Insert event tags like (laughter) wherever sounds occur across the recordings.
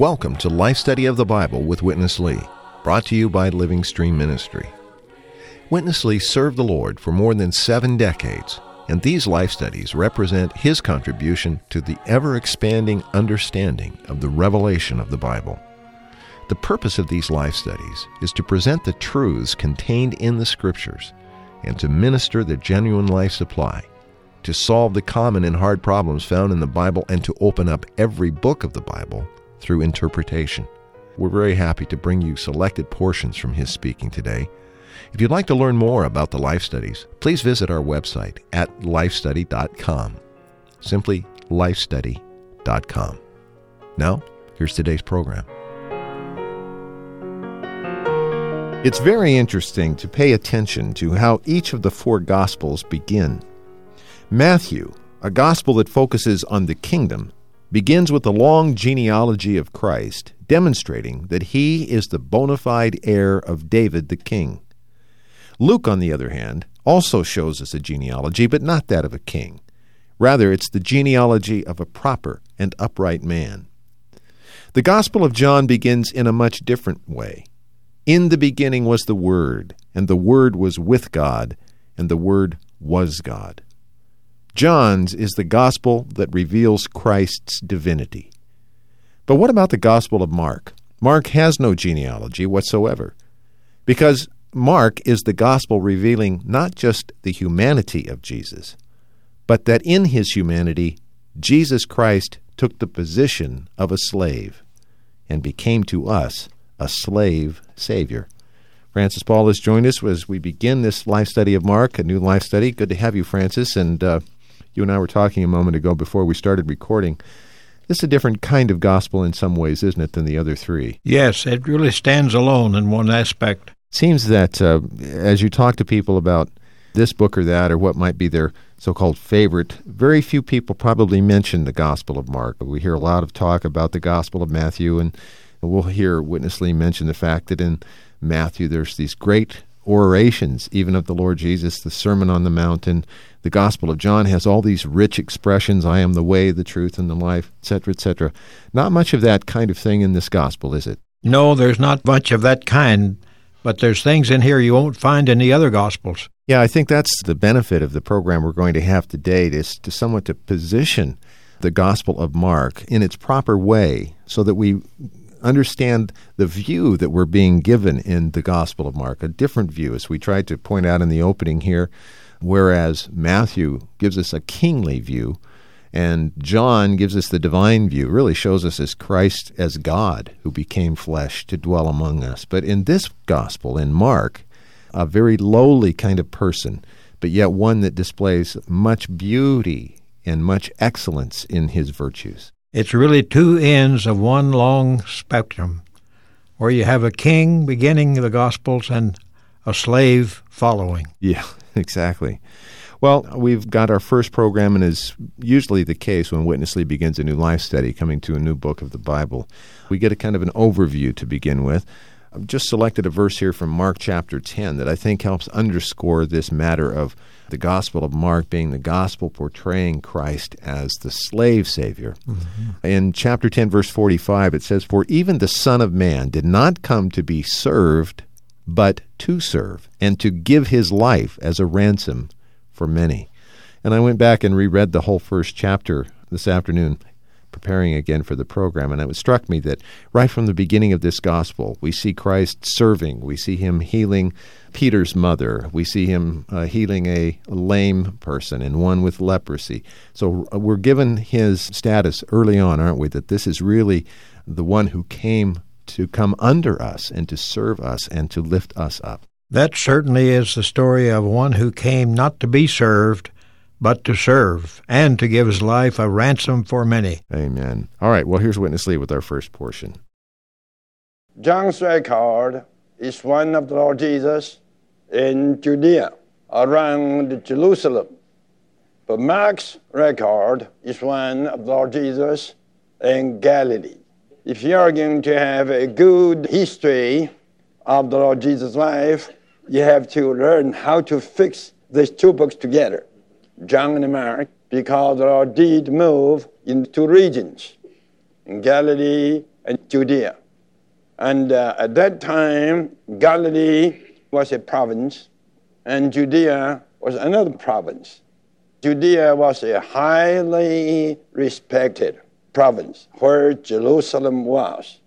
Welcome to Life Study of the Bible with Witness Lee, brought to you by Living Stream Ministry. Witness Lee served the Lord for more than seven decades, and these life studies represent his contribution to the ever expanding understanding of the revelation of the Bible. The purpose of these life studies is to present the truths contained in the Scriptures and to minister the genuine life supply, to solve the common and hard problems found in the Bible, and to open up every book of the Bible through interpretation. We're very happy to bring you selected portions from his speaking today. If you'd like to learn more about the life studies, please visit our website at lifestudy.com. Simply lifestudy.com. Now, here's today's program. It's very interesting to pay attention to how each of the four Gospels begin. Matthew, a Gospel that focuses on the kingdom, begins with a long genealogy of Christ, demonstrating that he is the bona fide heir of David the king. Luke, on the other hand, also shows us a genealogy, but not that of a king. Rather, it's the genealogy of a proper and upright man. The Gospel of John begins in a much different way. In the beginning was the Word, and the Word was with God, and the Word was God. John's is the Gospel that reveals Christ's divinity. But what about the Gospel of Mark? Mark has no genealogy whatsoever, because Mark is the Gospel revealing not just the humanity of Jesus, but that in his humanity, Jesus Christ took the position of a slave and became to us a slave Savior. Francis Ball has joined us as we begin this life study of Mark, a new life study. Good to have you, Francis. And uh, you and I were talking a moment ago before we started recording. This is a different kind of gospel in some ways, isn't it, than the other three? Yes, it really stands alone in one aspect. seems that uh, as you talk to people about this book or that, or what might be their so called favorite, very few people probably mention the Gospel of Mark. We hear a lot of talk about the Gospel of Matthew, and we'll hear Witness Lee mention the fact that in Matthew there's these great orations, even of the Lord Jesus, the Sermon on the Mountain. The Gospel of John has all these rich expressions I am the way, the truth, and the life, etc., etc. Not much of that kind of thing in this Gospel, is it? No, there's not much of that kind, but there's things in here you won't find in the other Gospels. Yeah, I think that's the benefit of the program we're going to have today is to somewhat to position the Gospel of Mark in its proper way so that we understand the view that we're being given in the Gospel of Mark, a different view, as we tried to point out in the opening here, whereas Matthew gives us a kingly view. And John gives us the divine view, really shows us as Christ as God who became flesh to dwell among us. But in this gospel, in Mark, a very lowly kind of person, but yet one that displays much beauty and much excellence in his virtues. It's really two ends of one long spectrum, where you have a king beginning the Gospels and a slave following. Yeah, (laughs) exactly. Well, we've got our first program, and is usually the case when Witness Lee begins a new life study, coming to a new book of the Bible. We get a kind of an overview to begin with. I've just selected a verse here from Mark chapter 10 that I think helps underscore this matter of the Gospel of Mark being the gospel portraying Christ as the slave Savior. Mm-hmm. In chapter 10, verse 45, it says, For even the Son of Man did not come to be served, but to serve, and to give his life as a ransom for many. And I went back and reread the whole first chapter this afternoon, preparing again for the program, and it struck me that right from the beginning of this gospel, we see Christ serving. We see him healing Peter's mother. We see him uh, healing a lame person and one with leprosy. So uh, we're given his status early on, aren't we? That this is really the one who came to come under us and to serve us and to lift us up. That certainly is the story of one who came not to be served, but to serve, and to give his life a ransom for many. Amen. All right, well, here's Witness Lee with our first portion. John's record is one of the Lord Jesus in Judea, around Jerusalem. But Mark's record is one of the Lord Jesus in Galilee. if you are going to have a good history of the Lord Jesus' life, you have to learn how to fix these two books together, John and Mark, because Lord did move in two regions, in Galilee and Judea. And uh, at that time, Galilee was a province, and Judea was another province. Judea was a highly respected province where Jerusalem was.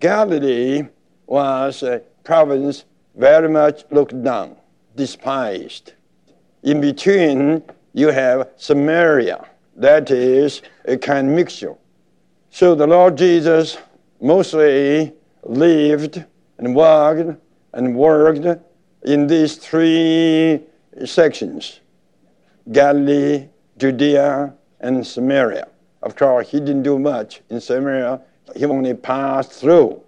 Galilee was a province very much looked down, despised. In between, you have Samaria, that is a kind of mixture. So the Lord Jesus mostly lived and walked and worked in these three sections Galilee, Judea, and Samaria. Of course, he didn't do much in Samaria, he only passed through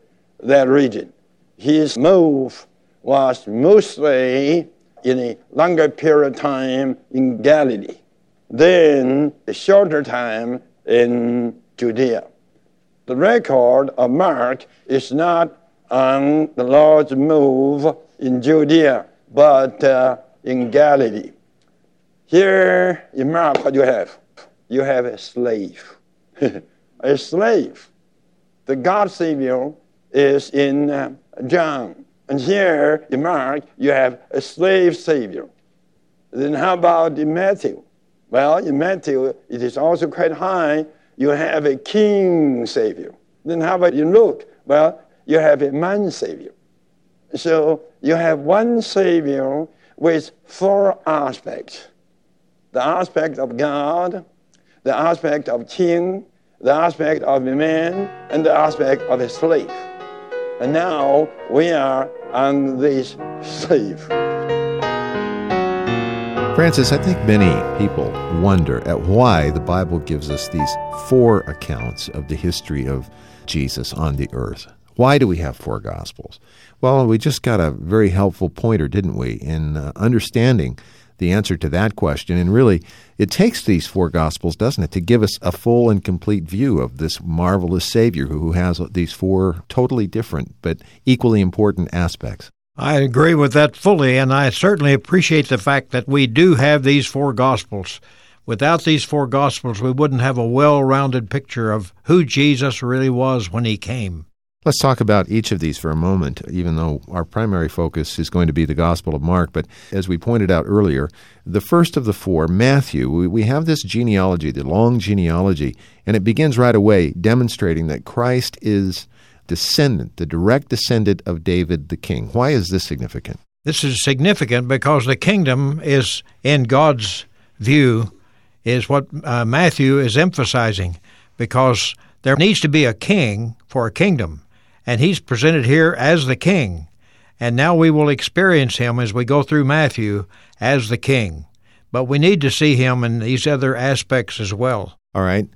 that region. His move was mostly in a longer period of time in Galilee, then a shorter time in Judea. The record of Mark is not on the Lord's move in Judea, but uh, in Galilee. Here in Mark, what do you have? You have a slave. (laughs) a slave. The God Savior is in uh, John. And here in Mark, you have a slave Savior. Then how about in Matthew? Well, in Matthew, it is also quite high. You have a king Savior. Then how about in Luke? Well, you have a man Savior. So you have one Savior with four aspects the aspect of God, the aspect of king, the aspect of a man, and the aspect of a slave. And now we are on this slave. Francis, I think many people wonder at why the Bible gives us these four accounts of the history of Jesus on the earth. Why do we have four Gospels? Well, we just got a very helpful pointer, didn't we, in uh, understanding the answer to that question. And really, it takes these four Gospels, doesn't it, to give us a full and complete view of this marvelous Savior who has these four totally different but equally important aspects. I agree with that fully, and I certainly appreciate the fact that we do have these four Gospels. Without these four Gospels, we wouldn't have a well rounded picture of who Jesus really was when he came. Let's talk about each of these for a moment, even though our primary focus is going to be the Gospel of Mark. But as we pointed out earlier, the first of the four, Matthew, we have this genealogy, the long genealogy, and it begins right away demonstrating that Christ is descendant, the direct descendant of David the king. Why is this significant? This is significant because the kingdom is, in God's view, is what uh, Matthew is emphasizing, because there needs to be a king for a kingdom and he's presented here as the king. And now we will experience him as we go through Matthew as the king. But we need to see him in these other aspects as well. All right.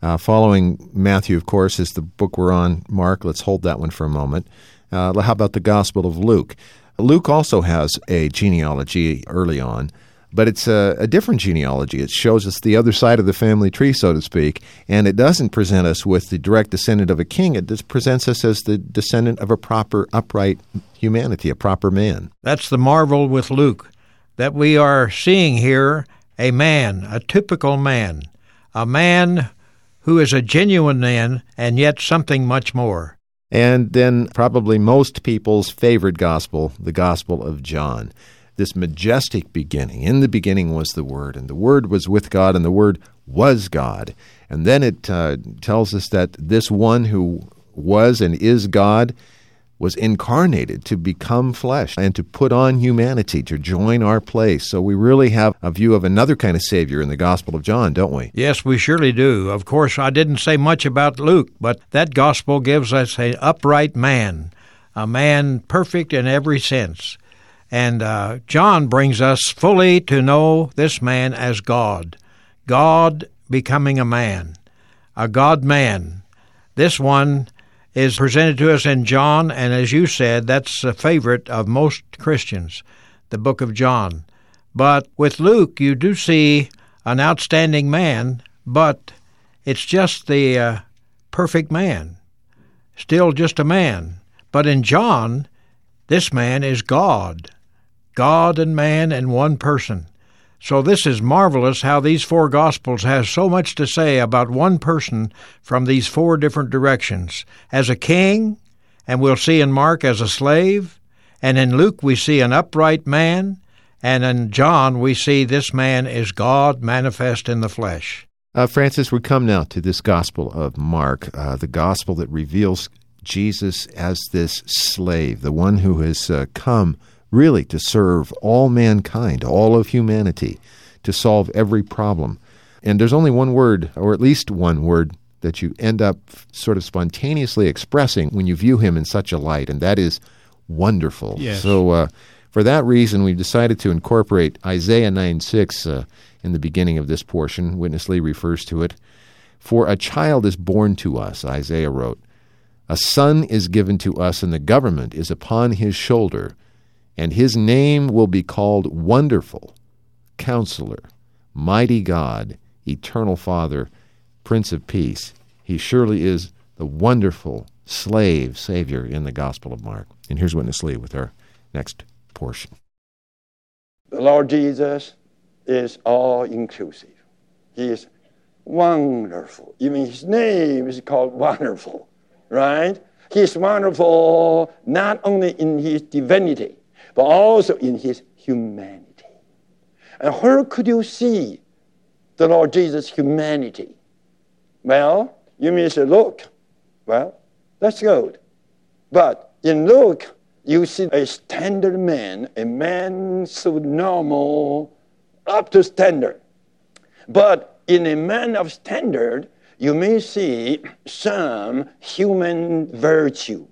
Uh, following Matthew, of course, is the book we're on, Mark. Let's hold that one for a moment. Uh, how about the Gospel of Luke? Luke also has a genealogy early on but it's a, a, different genealogy. It shows us the other side of the family tree, so to speak, and it doesn't present us with the direct descendant of a king. It just presents us as the descendant of a proper, upright humanity, a proper man. That's the marvel with Luke, that we are seeing here a man, a typical man, a man who is a genuine man, and yet something much more. And then, probably most people's favorite gospel, the Gospel of John this majestic beginning. In the beginning was the Word, and the Word was with God, and the Word was God. And then it uh, tells us that this one who was and is God was incarnated to become flesh and to put on humanity, to join our place. So we really have a view of another kind of Savior in the Gospel of John, don't we? Yes, we surely do. Of course, I didn't say much about Luke, but that Gospel gives us an upright man, a man perfect in every sense. And uh, John brings us fully to know this man as God, God becoming a man, a God man. This one is presented to us in John, and as you said, that's a favorite of most Christians, the book of John. But with Luke, you do see an outstanding man, but it's just the uh, perfect man. still just a man. But in John, this man is God. God and man in one person. So this is marvelous how these four Gospels have so much to say about one person from these four different directions. As a king, and we'll see in Mark as a slave, and in Luke we see an upright man, and in John we see this man is God manifest in the flesh. Uh, Francis, we come now to this Gospel of Mark, uh, the Gospel that reveals Jesus as this slave, the one who has uh, come really to serve all mankind, all of humanity, to solve every problem. And there's only one word, or at least one word, that you end up sort of spontaneously expressing when you view him in such a light, and that is wonderful. Yes. So, uh, for that reason, we've decided to incorporate Isaiah 9 6 uh, in the beginning of this portion. Witness Lee refers to it. For a child is born to us, Isaiah wrote. A son is given to us, and the government is upon his shoulder, and his name will be called Wonderful, Counselor, Mighty God, Eternal Father, Prince of Peace. He surely is the wonderful slave Savior in the Gospel of Mark. And here's Witness Lee with our next portion. The Lord Jesus is all inclusive. He is wonderful. Even his name is called (laughs) wonderful, right? He is wonderful not only in his divinity, but also in his humanity. And where could you see the Lord Jesus' humanity? Well, you may say, look, well, that's good. But in Luke, you see a standard man, a man so normal, up to standard. But in a man of standard, you may see some human virtue,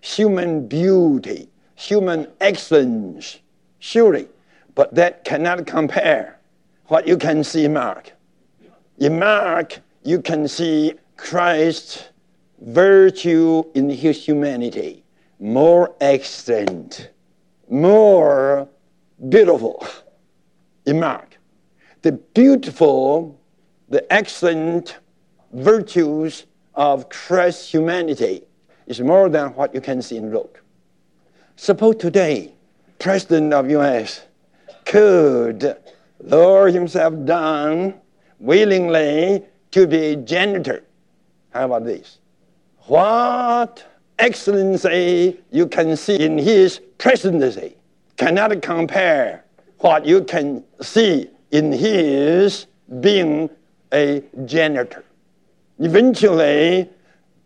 human beauty, human excellence, surely. But that cannot compare what you can see in Mark. In Mark, you can see Christ's virtue in his humanity more excellent, more beautiful in Mark. The beautiful, the excellent virtues of Christ's humanity is more than what you can see in Luke. Suppose today, President of U.S. could lower himself down willingly to be a janitor. How about this? What excellency you can see in his presidency cannot compare what you can see in his being a janitor. Eventually,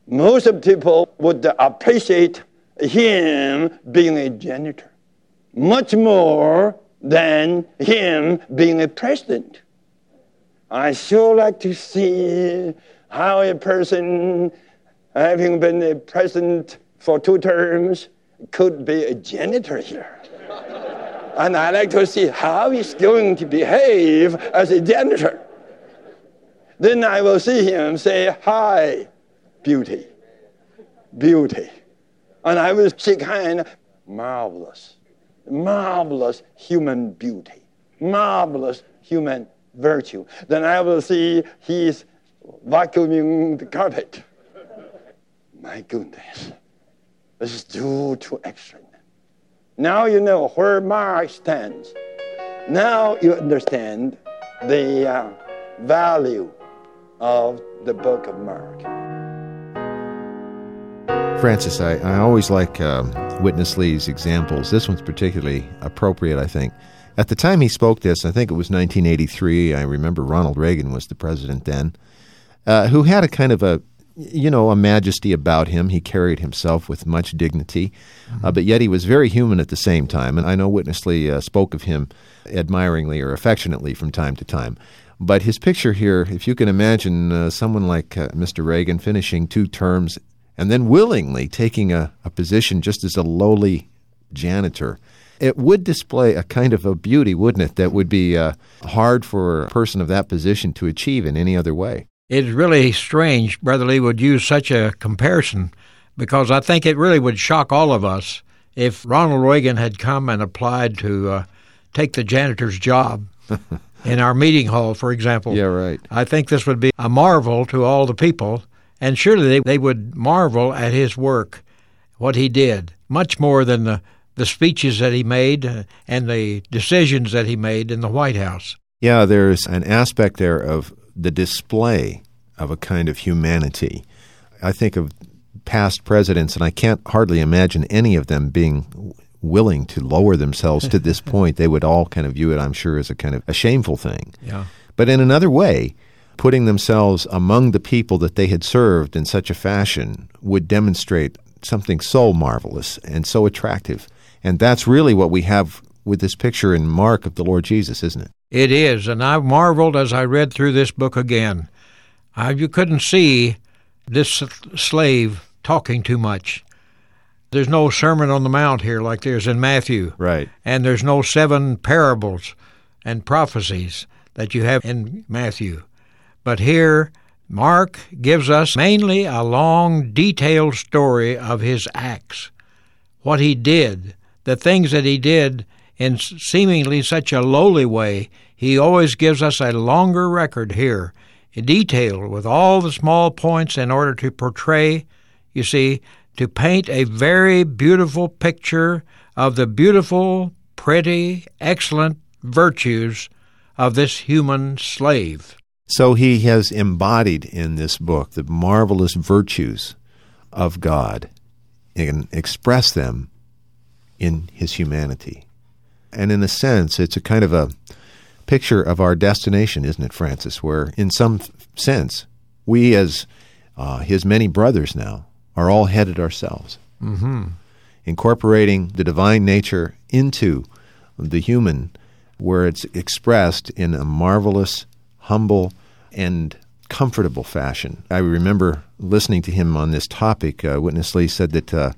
most people would appreciate him being a janitor much more than him being a president. I sure like to see how a person having been a president for two terms could be a janitor here. and I like to see how he's going to behave as a janitor. Then I will see him say, Hi, beauty, beauty. And I will shake hand, marvelous, marvelous human beauty, marvelous human virtue. Then I will see he's vacuuming the carpet. My goodness, this is too, too excellent. Now you know where Mark stands. Now you understand the uh, value of the book of Mark. Francis, I, I always like uh, Witness Lee's examples. This one's particularly appropriate, I think. At the time he spoke this, I think it was 1983. I remember Ronald Reagan was the president then, uh, who had a kind of a, you know, a majesty about him. He carried himself with much dignity, mm-hmm. uh, but yet he was very human at the same time. And I know Witness Lee uh, spoke of him admiringly or affectionately from time to time. But his picture here, if you can imagine uh, someone like uh, Mr. Reagan finishing two terms and then willingly taking a, a position just as a lowly janitor, it would display a kind of a beauty, wouldn't it, that would be uh, hard for a person of that position to achieve in any other way. It's really strange Brother Lee would use such a comparison because I think it really would shock all of us if Ronald Reagan had come and applied to uh, take the janitor's job (laughs) in our meeting hall, for example. Yeah, right. I think this would be a marvel to all the people And surely they, they would marvel at his work, what he did, much more than the, the speeches that he made uh, and the decisions that he made in the White House. Yeah, there's an aspect there of the display of a kind of humanity. I think of past presidents, and I can't hardly imagine any of them being willing to lower themselves to this (laughs) point. They would all kind of view it, I'm sure, as a kind of a shameful thing. Yeah. But in another way, putting themselves among the people that they had served in such a fashion would demonstrate something so marvelous and so attractive. And that's really what we have with this picture in Mark of the Lord Jesus, isn't it? It is, and I marveled as I read through this book again. Uh, you couldn't see this slave talking too much. There's no Sermon on the Mount here like there's in Matthew. Right. And there's no seven parables and prophecies that you have in Matthew. But here, Mark gives us mainly a long, detailed story of his acts, what he did, the things that he did in seemingly such a lowly way, he always gives us a longer record here, detailed with all the small points in order to portray, you see, to paint a very beautiful picture of the beautiful, pretty, excellent virtues of this human slave. So he has embodied in this book the marvelous virtues of God and expressed them in his humanity. And in a sense, it's a kind of a picture of our destination, isn't it, Francis? Where, in some sense, we, as uh, his many brothers now, are all headed ourselves. Mm-hmm. Incorporating the divine nature into the human, where it's expressed in a marvelous, humble, and comfortable fashion. I remember listening to him on this topic. Uh, Witness Lee said that uh,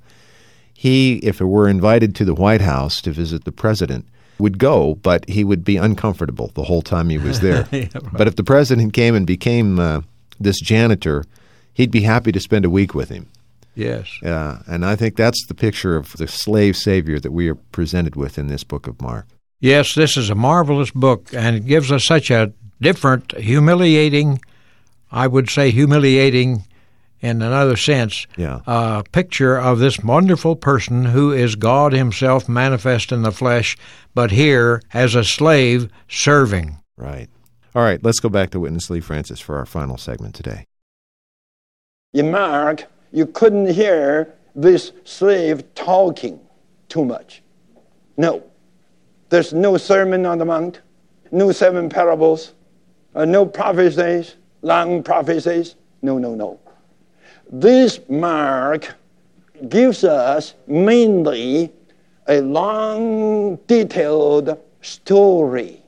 he, if it were invited to the White House to visit the president, would go, but he would be uncomfortable the whole time he was there. (laughs) yeah, right. But if the president came and became uh, this janitor, he'd be happy to spend a week with him. Yes. Uh, and I think that's the picture of the slave savior that we are presented with in this book of Mark. Yes, this is a marvelous book, and it gives us such a different, humiliating, I would say humiliating in another sense, Yeah. uh, picture of this wonderful person who is God Himself manifest in the flesh, but here as a slave serving. Right. All right, let's go back to Witness Lee Francis for our final segment today. In Mark, you couldn't hear this slave talking too much. No. There's no Sermon on the Mount, no seven parables, uh, no prophecies, long prophecies. No, no, no. This Mark gives us mainly a long, detailed story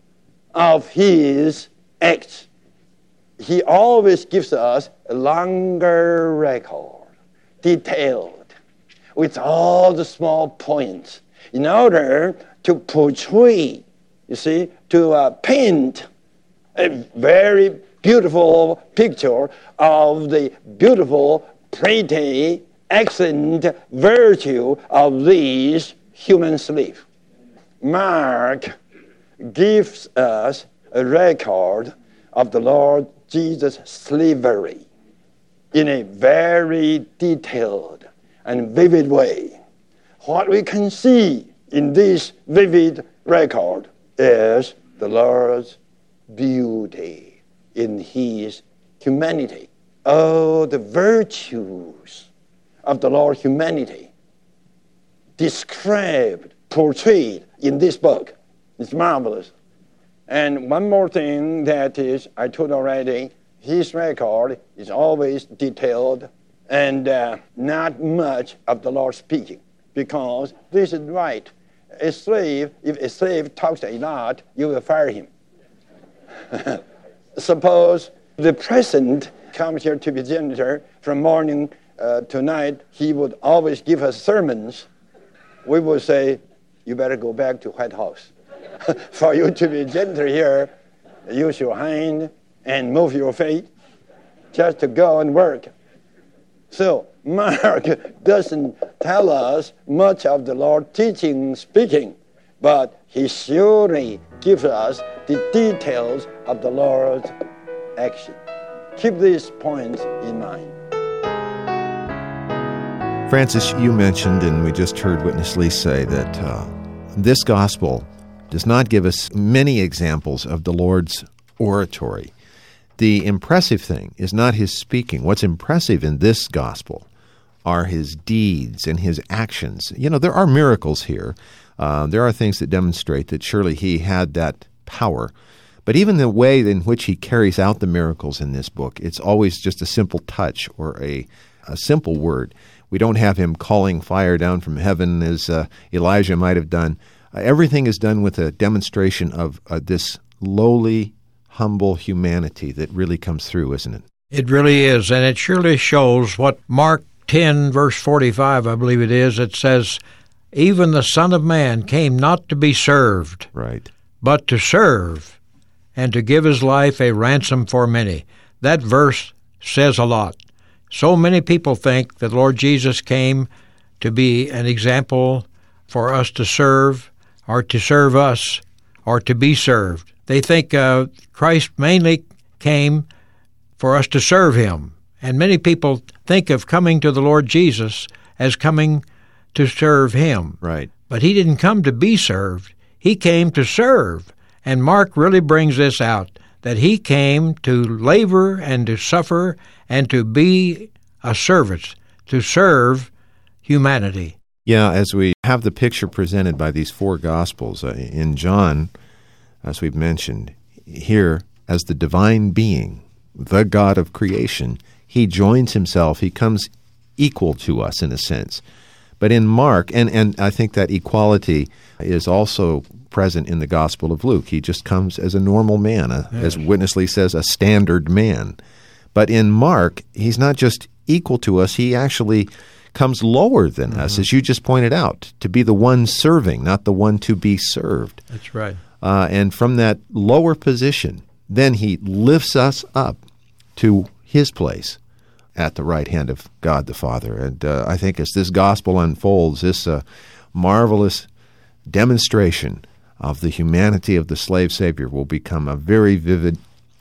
of his acts. He always gives us a longer record, detailed, with all the small points, in order to portray, you see, to uh, paint a very beautiful picture of the beautiful, pretty, excellent virtue of these human slaves. Mark gives us a record of the Lord Jesus' slavery in a very detailed and vivid way. What we can see in this vivid record is the Lord's beauty in his humanity. Oh, the virtues of the Lord's humanity described, portrayed in this book. It's marvelous. And one more thing that is, I told already, his record is always detailed and uh, not much of the Lord speaking because this is right. A slave, if a slave talks a lot, you will fire him. (laughs) Suppose the president comes here to be janitor from morning uh, to night, he would always give us sermons. We would say, you better go back to White House. (laughs) For you to be janitor here, use your hand and move your feet just to go and work. So (laughs) Mark doesn't tell us much of the Lord teaching, speaking, but he surely gives us the details of the Lord's action. Keep these points in mind. Francis, you mentioned, and we just heard Witness Lee say that uh, this gospel does not give us many examples of the Lord's oratory. The impressive thing is not his speaking. What's impressive in this gospel are his deeds and his actions. You know, there are miracles here. Uh, there are things that demonstrate that surely he had that power. But even the way in which he carries out the miracles in this book, it's always just a simple touch or a, a simple word. We don't have him calling fire down from heaven as uh, Elijah might have done. Uh, everything is done with a demonstration of uh, this lowly, humble humanity that really comes through, isn't it? It really is, and it surely shows what Mark 10, verse 45, I believe it is, it says, Even the Son of Man came not to be served, Right. but to serve, and to give his life a ransom for many. That verse says a lot. So many people think that Lord Jesus came to be an example for us to serve, or to serve us, or to be served. They think uh, Christ mainly came for us to serve him. And many people think of coming to the Lord Jesus as coming to serve him. Right. But he didn't come to be served, he came to serve. And Mark really brings this out that he came to labor and to suffer and to be a servant, to serve humanity. Yeah, as we have the picture presented by these four Gospels, uh, in John, as we've mentioned, here as the divine being, the God of creation, he joins himself, he comes equal to us in a sense. But in Mark, and, and I think that equality is also present in the Gospel of Luke. He just comes as a normal man, a, as Witness Lee says, a standard man. But in Mark, he's not just equal to us, he actually comes lower than us, as you just pointed out, to be the one serving, not the one to be served. That's right. Uh, and from that lower position, then he lifts us up to his place at the right hand of God the Father. And uh, I think as this gospel unfolds, this uh, marvelous demonstration of the humanity of the slave Savior will become a very vivid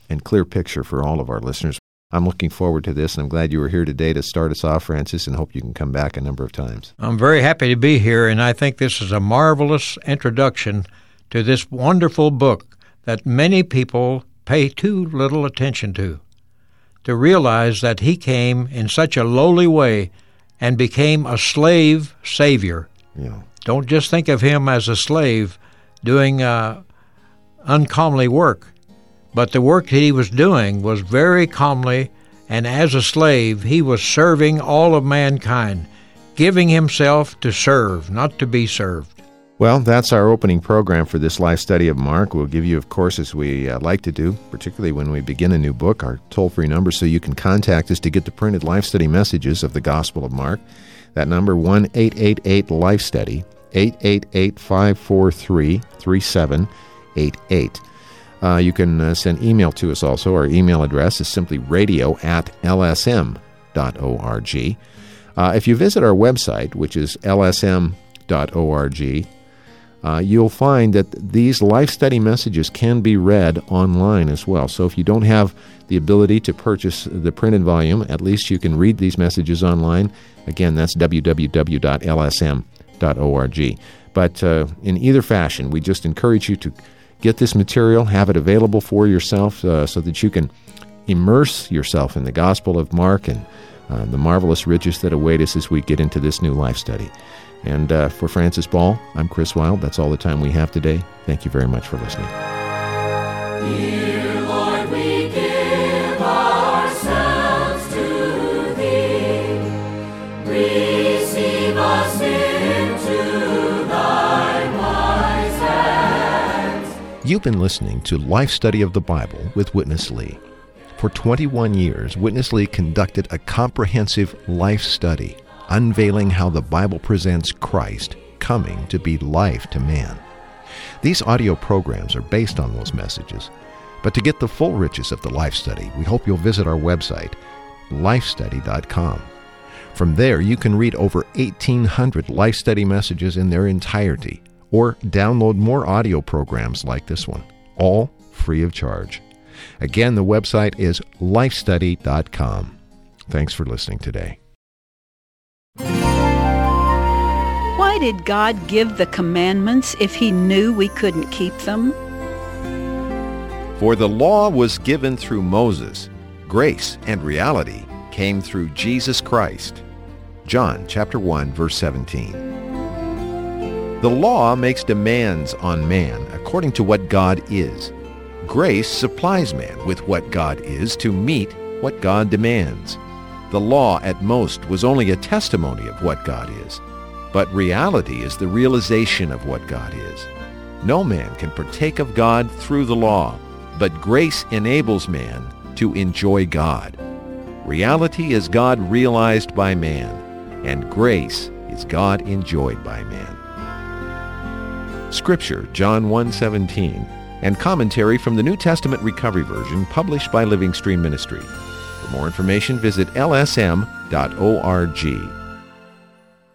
and clear picture for all of our listeners. I'm looking forward to this, and I'm glad you were here today to start us off, Francis, and hope you can come back a number of times. I'm very happy to be here, and I think this is a marvelous introduction to this wonderful book that many people pay too little attention to. To realize that he came in such a lowly way and became a slave savior. Yeah. Don't just think of him as a slave doing uh, uncomely work, but the work that he was doing was very calmly, and as a slave, he was serving all of mankind, giving himself to serve, not to be served. Well, that's our opening program for this life study of Mark. We'll give you, of course, as we uh, like to do, particularly when we begin a new book, our toll free number so you can contact us to get the printed life study messages of the Gospel of Mark. That number, 1 888 Life Study, 888 543 3788. Uh, you can uh, send email to us also. Our email address is simply radio at lsm.org. Uh, if you visit our website, which is lsm.org, uh, you'll find that these life study messages can be read online as well. So if you don't have the ability to purchase the printed volume, at least you can read these messages online. Again, that's www.lsm.org. But uh, in either fashion, we just encourage you to get this material, have it available for yourself uh, so that you can immerse yourself in the Gospel of Mark and uh, the marvelous riches that await us as we get into this new life study. And uh, for Francis Ball, I'm Chris Wilde. That's all the time we have today. Thank you very much for listening. Dear Lord, we give ourselves to Thee. Receive us into Thy wise hands. You've been listening to Life Study of the Bible with Witness Lee. For 21 years, Witness Lee conducted a comprehensive life study, unveiling how the Bible presents Christ coming to be life to man. These audio programs are based on those messages. But to get the full riches of the life study, we hope you'll visit our website, lifestudy.com. From there, you can read over 1,800 life study messages in their entirety, or download more audio programs like this one, all free of charge. Again, the website is lifestudy.com. Thanks for listening today. Why did God give the commandments if he knew we couldn't keep them? For the law was given through Moses, grace and reality came through Jesus Christ. John chapter 1 verse 17. The law makes demands on man according to what God is. Grace supplies man with what God is to meet what God demands. The law at most was only a testimony of what God is, but reality is the realization of what God is. No man can partake of God through the law, but grace enables man to enjoy God. Reality is God realized by man, and grace is God enjoyed by man. Scripture, John 1:17, and commentary from the New Testament Recovery Version published by Living Stream Ministry. For more information, visit lsm.org.